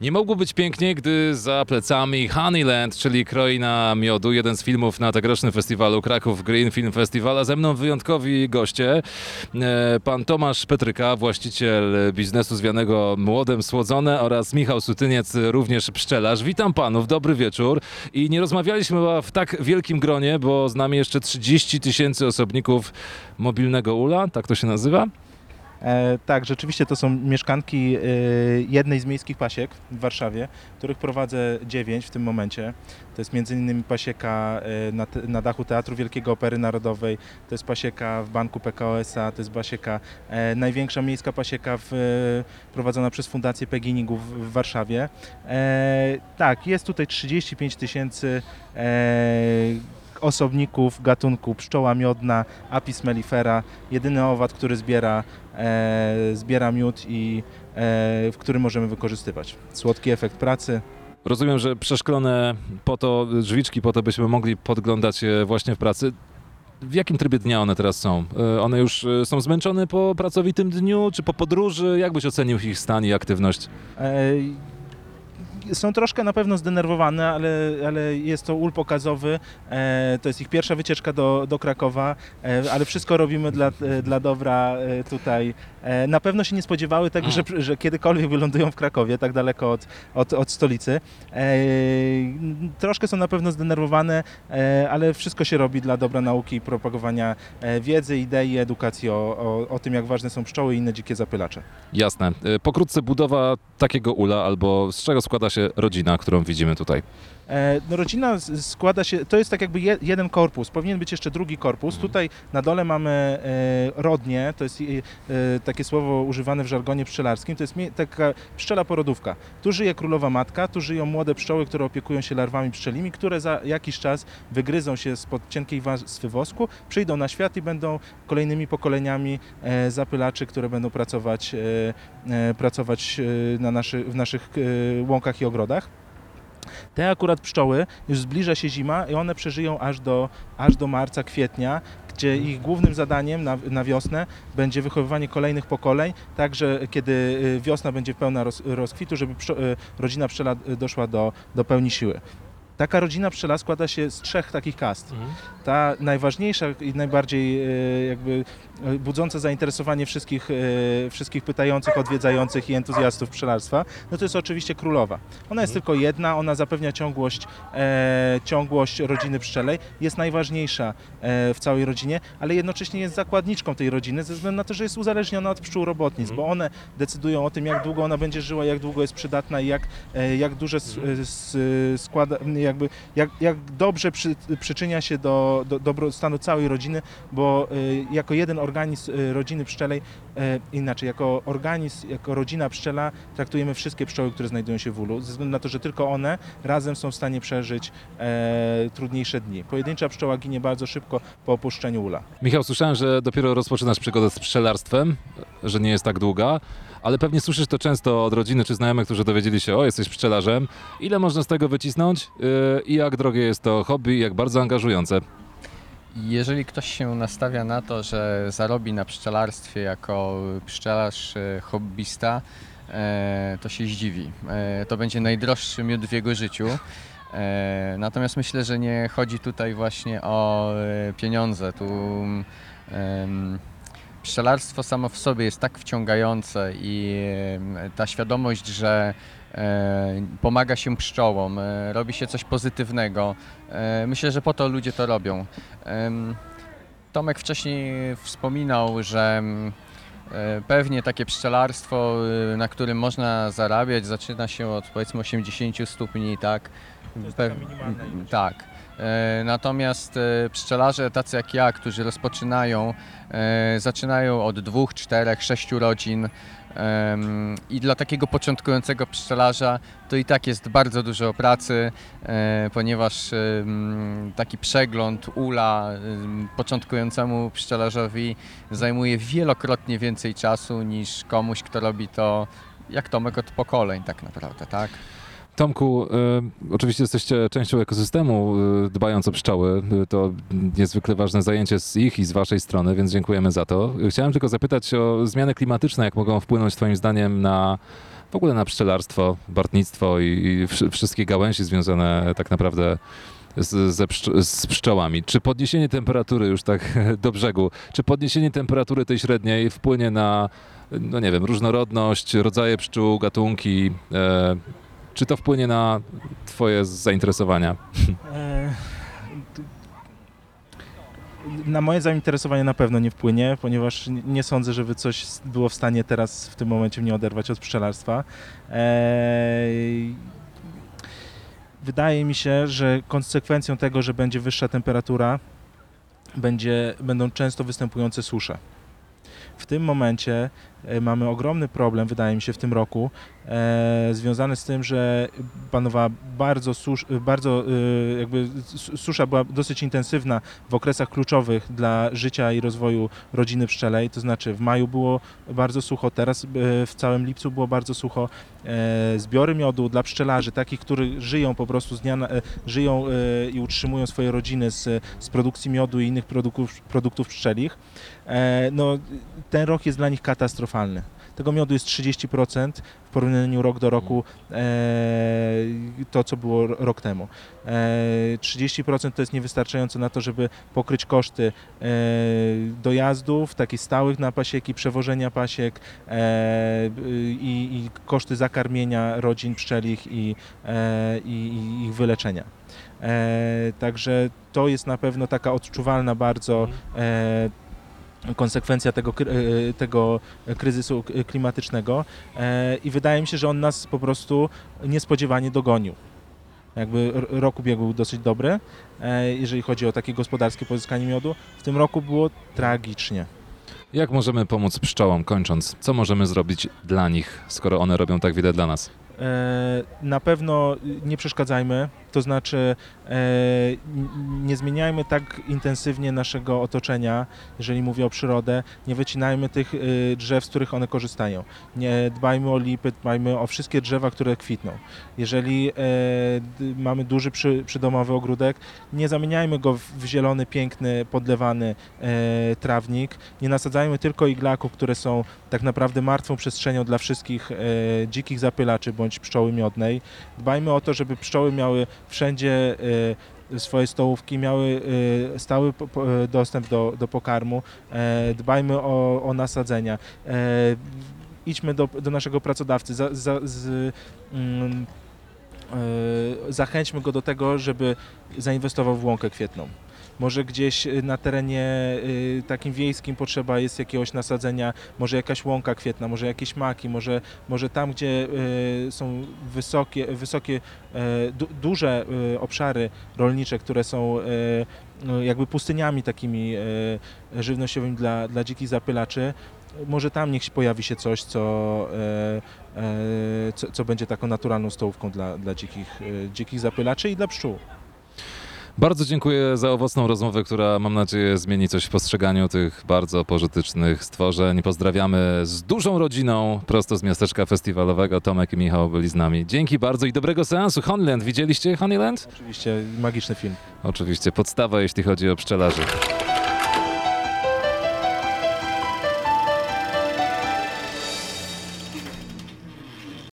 Nie mogło być piękniej, gdy za plecami Honeyland, czyli Kroina Miodu, jeden z filmów na tegorocznym festiwalu Kraków Green Film Festival, a ze mną wyjątkowi goście. E, Pan Tomasz Petryka, właściciel biznesu zwanego Młodem Słodzone oraz Michał Sutyniec, również pszczelarz. Witam panów, dobry wieczór. I nie rozmawialiśmy w tak wielkim gronie, bo z nami jeszcze 30 tysięcy osobników mobilnego ula, tak to się nazywa? E, tak, rzeczywiście to są mieszkanki e, jednej z miejskich pasiek w Warszawie, których prowadzę dziewięć w tym momencie. To jest m.in. pasieka e, na, na dachu Teatru Wielkiego Opery Narodowej, to jest pasieka w Banku PKO SA, to jest pasieka, największa miejska pasieka w, prowadzona przez Fundację Peginigu w, Warszawie. Tak, jest tutaj 35 tysięcy osobników gatunku pszczoła miodna, Apis mellifera, jedyny owad, który zbiera, e, zbiera miód i e, w który możemy wykorzystywać. Słodki efekt pracy. Rozumiem, że przeszklone po to drzwiczki, po to byśmy mogli podglądać je właśnie w pracy. W jakim trybie dnia one teraz są? E, One już e, są zmęczone po pracowitym dniu, czy po podróży? Jak byś ocenił ich stan i aktywność? E, są troszkę na pewno zdenerwowane, ale, ale jest to ul pokazowy. E, to jest ich pierwsza wycieczka do, do Krakowa, e, ale wszystko robimy dla, e, dla dobra tutaj. Na pewno się nie spodziewały tego, że, że kiedykolwiek wylądują w Krakowie, tak daleko od, od, od stolicy. Troszkę są na pewno zdenerwowane, ale wszystko się robi dla dobra nauki i propagowania wiedzy, idei, edukacji o, o, o tym, jak ważne są pszczoły i inne dzikie zapylacze. Jasne. Pokrótce budowa takiego ula, albo z czego składa się rodzina, którą widzimy tutaj? E, No rodzina składa się, to jest tak jakby je, jeden korpus, powinien być jeszcze drugi korpus. Tutaj na dole mamy e, rodnie, to jest e, takie słowo używane w żargonie pszczelarskim, to jest taka pszczela porodówka. Tu żyje królowa matka, tu żyją młode pszczoły, które opiekują się larwami pszczelimi, które za jakiś czas wygryzą się spod cienkiej warstwy wosku, przyjdą na świat i będą kolejnymi pokoleniami zapylaczy, które będą pracować, pracować na naszy, w naszych łąkach i ogrodach. Te akurat pszczoły, już zbliża się zima i one przeżyją aż do, aż do marca, kwietnia, gdzie ich głównym zadaniem na, na wiosnę będzie wychowywanie kolejnych pokoleń, tak że kiedy y, wiosna będzie pełna roz, rozkwitu, żeby pszczo, y, rodzina pszczela y, doszła do, do pełni siły. Taka rodzina pszczela składa się z trzech takich kast. Ta najważniejsza i najbardziej e, jakby e, budząca zainteresowanie wszystkich, e, wszystkich pytających, odwiedzających i entuzjastów pszczelarstwa, no to jest oczywiście królowa. Ona jest tylko jedna, ona zapewnia ciągłość, e, ciągłość rodziny pszczelej, jest najważniejsza e, w całej rodzinie, ale jednocześnie jest zakładniczką tej rodziny ze względu na to, że jest uzależniona od pszczół robotnic, bo one decydują o tym, jak długo ona będzie żyła, jak długo jest przydatna i jak, e, jak duże s- s- składa, jakby, jak, jak dobrze przy, przyczynia się do, do dobrostanu całej rodziny, bo y, jako jeden organizm y, rodziny pszczelej, e, inaczej, jako organizm, jako rodzina pszczela traktujemy wszystkie pszczoły, które znajdują się w ulu, ze względu na to, że tylko one razem są w stanie przeżyć e, trudniejsze dni. Pojedyncza pszczoła ginie bardzo szybko po opuszczeniu ula. Michał, słyszałem, że dopiero rozpoczynasz przygodę z pszczelarstwem, że nie jest tak długa, ale pewnie słyszysz to często od rodziny czy znajomych, którzy dowiedzieli się, o, jesteś pszczelarzem. Ile można z tego wycisnąć yy, i jak drogie jest to hobby jak bardzo angażujące? Jeżeli ktoś się nastawia na to, że zarobi na pszczelarstwie jako pszczelarz e, hobbysta, e, to się zdziwi. E, To będzie najdroższy miód w jego życiu. Natomiast myślę, że nie chodzi tutaj właśnie o pieniądze. Tu pszczelarstwo samo w sobie jest tak wciągające i ta świadomość, że e, pomaga się pszczołom, e, robi się coś pozytywnego. E, Myślę, że po to ludzie to robią. Tomek wcześniej wspominał, że pewnie takie pszczelarstwo, na którym można zarabiać, zaczyna się od powiedzmy 80 stopni, tak? jest Pe- minimalna ilość. tak. E, Natomiast e, pszczelarze tacy jak ja, którzy rozpoczynają, e, zaczynają od dwóch, czterech, sześciu rodzin i dla takiego początkującego pszczelarza to i tak jest bardzo dużo pracy, ponieważ taki przegląd ula em, początkującemu pszczelarzowi zajmuje wielokrotnie więcej czasu niż komuś, kto robi to jak Tomek od pokoleń tak naprawdę, tak? Tomku, e, oczywiście jesteście częścią ekosystemu, e, dbając o pszczoły. E, To niezwykle ważne zajęcie z ich i z waszej strony, więc dziękujemy za to. Chciałem tylko zapytać o zmiany klimatyczne, jak mogą wpłynąć twoim zdaniem na w ogóle na pszczelarstwo, bartnictwo i, i wszy- wszystkie gałęzi związane tak naprawdę z, ze pszczo- z pszczołami. Czy podniesienie temperatury już tak do brzegu, czy podniesienie temperatury tej średniej wpłynie na, no nie wiem, różnorodność, rodzaje pszczół, gatunki? E, czy to wpłynie na twoje zainteresowania? E, Na moje zainteresowanie na pewno nie wpłynie, ponieważ nie- sądzę, żeby coś było w stanie teraz w tym momencie mnie oderwać od pszczelarstwa. E, Wydaje mi się, że konsekwencją tego, że będzie wyższa temperatura, będzie, będą często występujące susze. W tym momencie mamy ogromny problem, wydaje mi się, w tym roku, e, związany z tym, że panowała bardzo, susz, bardzo e, jakby susza była dosyć intensywna w okresach kluczowych dla życia i rozwoju rodziny pszczelej, to znaczy w maju było bardzo sucho, teraz e, w całym lipcu było bardzo sucho. E, Zbiory miodu dla pszczelarzy, takich, którzy żyją po prostu z dnia na, e, żyją e, i utrzymują swoje rodziny z, z produkcji miodu i innych produktów, produktów pszczelich, e, no ten rok jest dla nich katastrofalny. Tego miodu jest 30% w porównaniu rok do roku e, to, co było ro- rok temu. E, 30% to jest niewystarczające na to, żeby pokryć koszty e, dojazdów, takich stałych na pasieki, przewożenia pasiek e, i, i koszty zakarmienia rodzin pszczelich i, e, i, i ich wyleczenia. E, także to jest na pewno taka odczuwalna bardzo e, konsekwencja tego, e, tego kryzysu klimatycznego e, i wydaje mi się, że on nas po prostu niespodziewanie dogonił. Jakby rok ubiegł był dosyć dobry, e, jeżeli chodzi o takie gospodarskie pozyskanie miodu. W tym roku było tragicznie. Jak możemy pomóc pszczołom, kończąc? Co możemy zrobić dla nich, skoro one robią tak wiele dla nas? Na pewno nie przeszkadzajmy, to znaczy e, nie zmieniajmy tak intensywnie naszego otoczenia, jeżeli mówię o przyrodę, nie wycinajmy tych e, drzew, z których one korzystają. Nie dbajmy o lipy, dbajmy o wszystkie drzewa, które kwitną. Jeżeli e, mamy duży przy, przydomowy ogródek, nie zamieniajmy go w, zielony, piękny, podlewany e, trawnik. Nie nasadzajmy tylko iglaków, które są tak naprawdę martwą przestrzenią dla wszystkich dzikich zapylaczy bądź pszczoły miodnej. Dbajmy o to, żeby pszczoły miały wszędzie e, swoje stołówki, miały e, stały dostęp do, do pokarmu. E, dbajmy o, o nasadzenia. E, idźmy do, do naszego pracodawcy. Za, za, z, mm, e, zachęćmy go do tego, żeby zainwestował w łąkę kwietną. Może gdzieś y, na terenie y, takim wiejskim potrzeba jest jakiegoś nasadzenia, może jakaś łąka kwietna, może jakieś maki, może, może tam, gdzie y, są wysokie, wysokie du, duże obszary rolnicze, które są y, y, jakby pustyniami takimi y, żywnościowymi dla, dla dzikich zapylaczy, może tam niech pojawi się coś, co, co, co będzie taką naturalną stołówką dla, dla dzikich, dzikich zapylaczy i dla pszczół. Bardzo dziękuję za owocną rozmowę, która mam nadzieję zmieni coś w postrzeganiu tych bardzo pożytecznych stworzeń. Pozdrawiamy z dużą rodziną prosto z miasteczka festiwalowego. Tomek i Michał byli z nami. Dzięki bardzo i dobrego seansu. Honeyland, widzieliście Honeyland? Oczywiście magiczny film. Oczywiście podstawa, jeśli chodzi o pszczelarzy.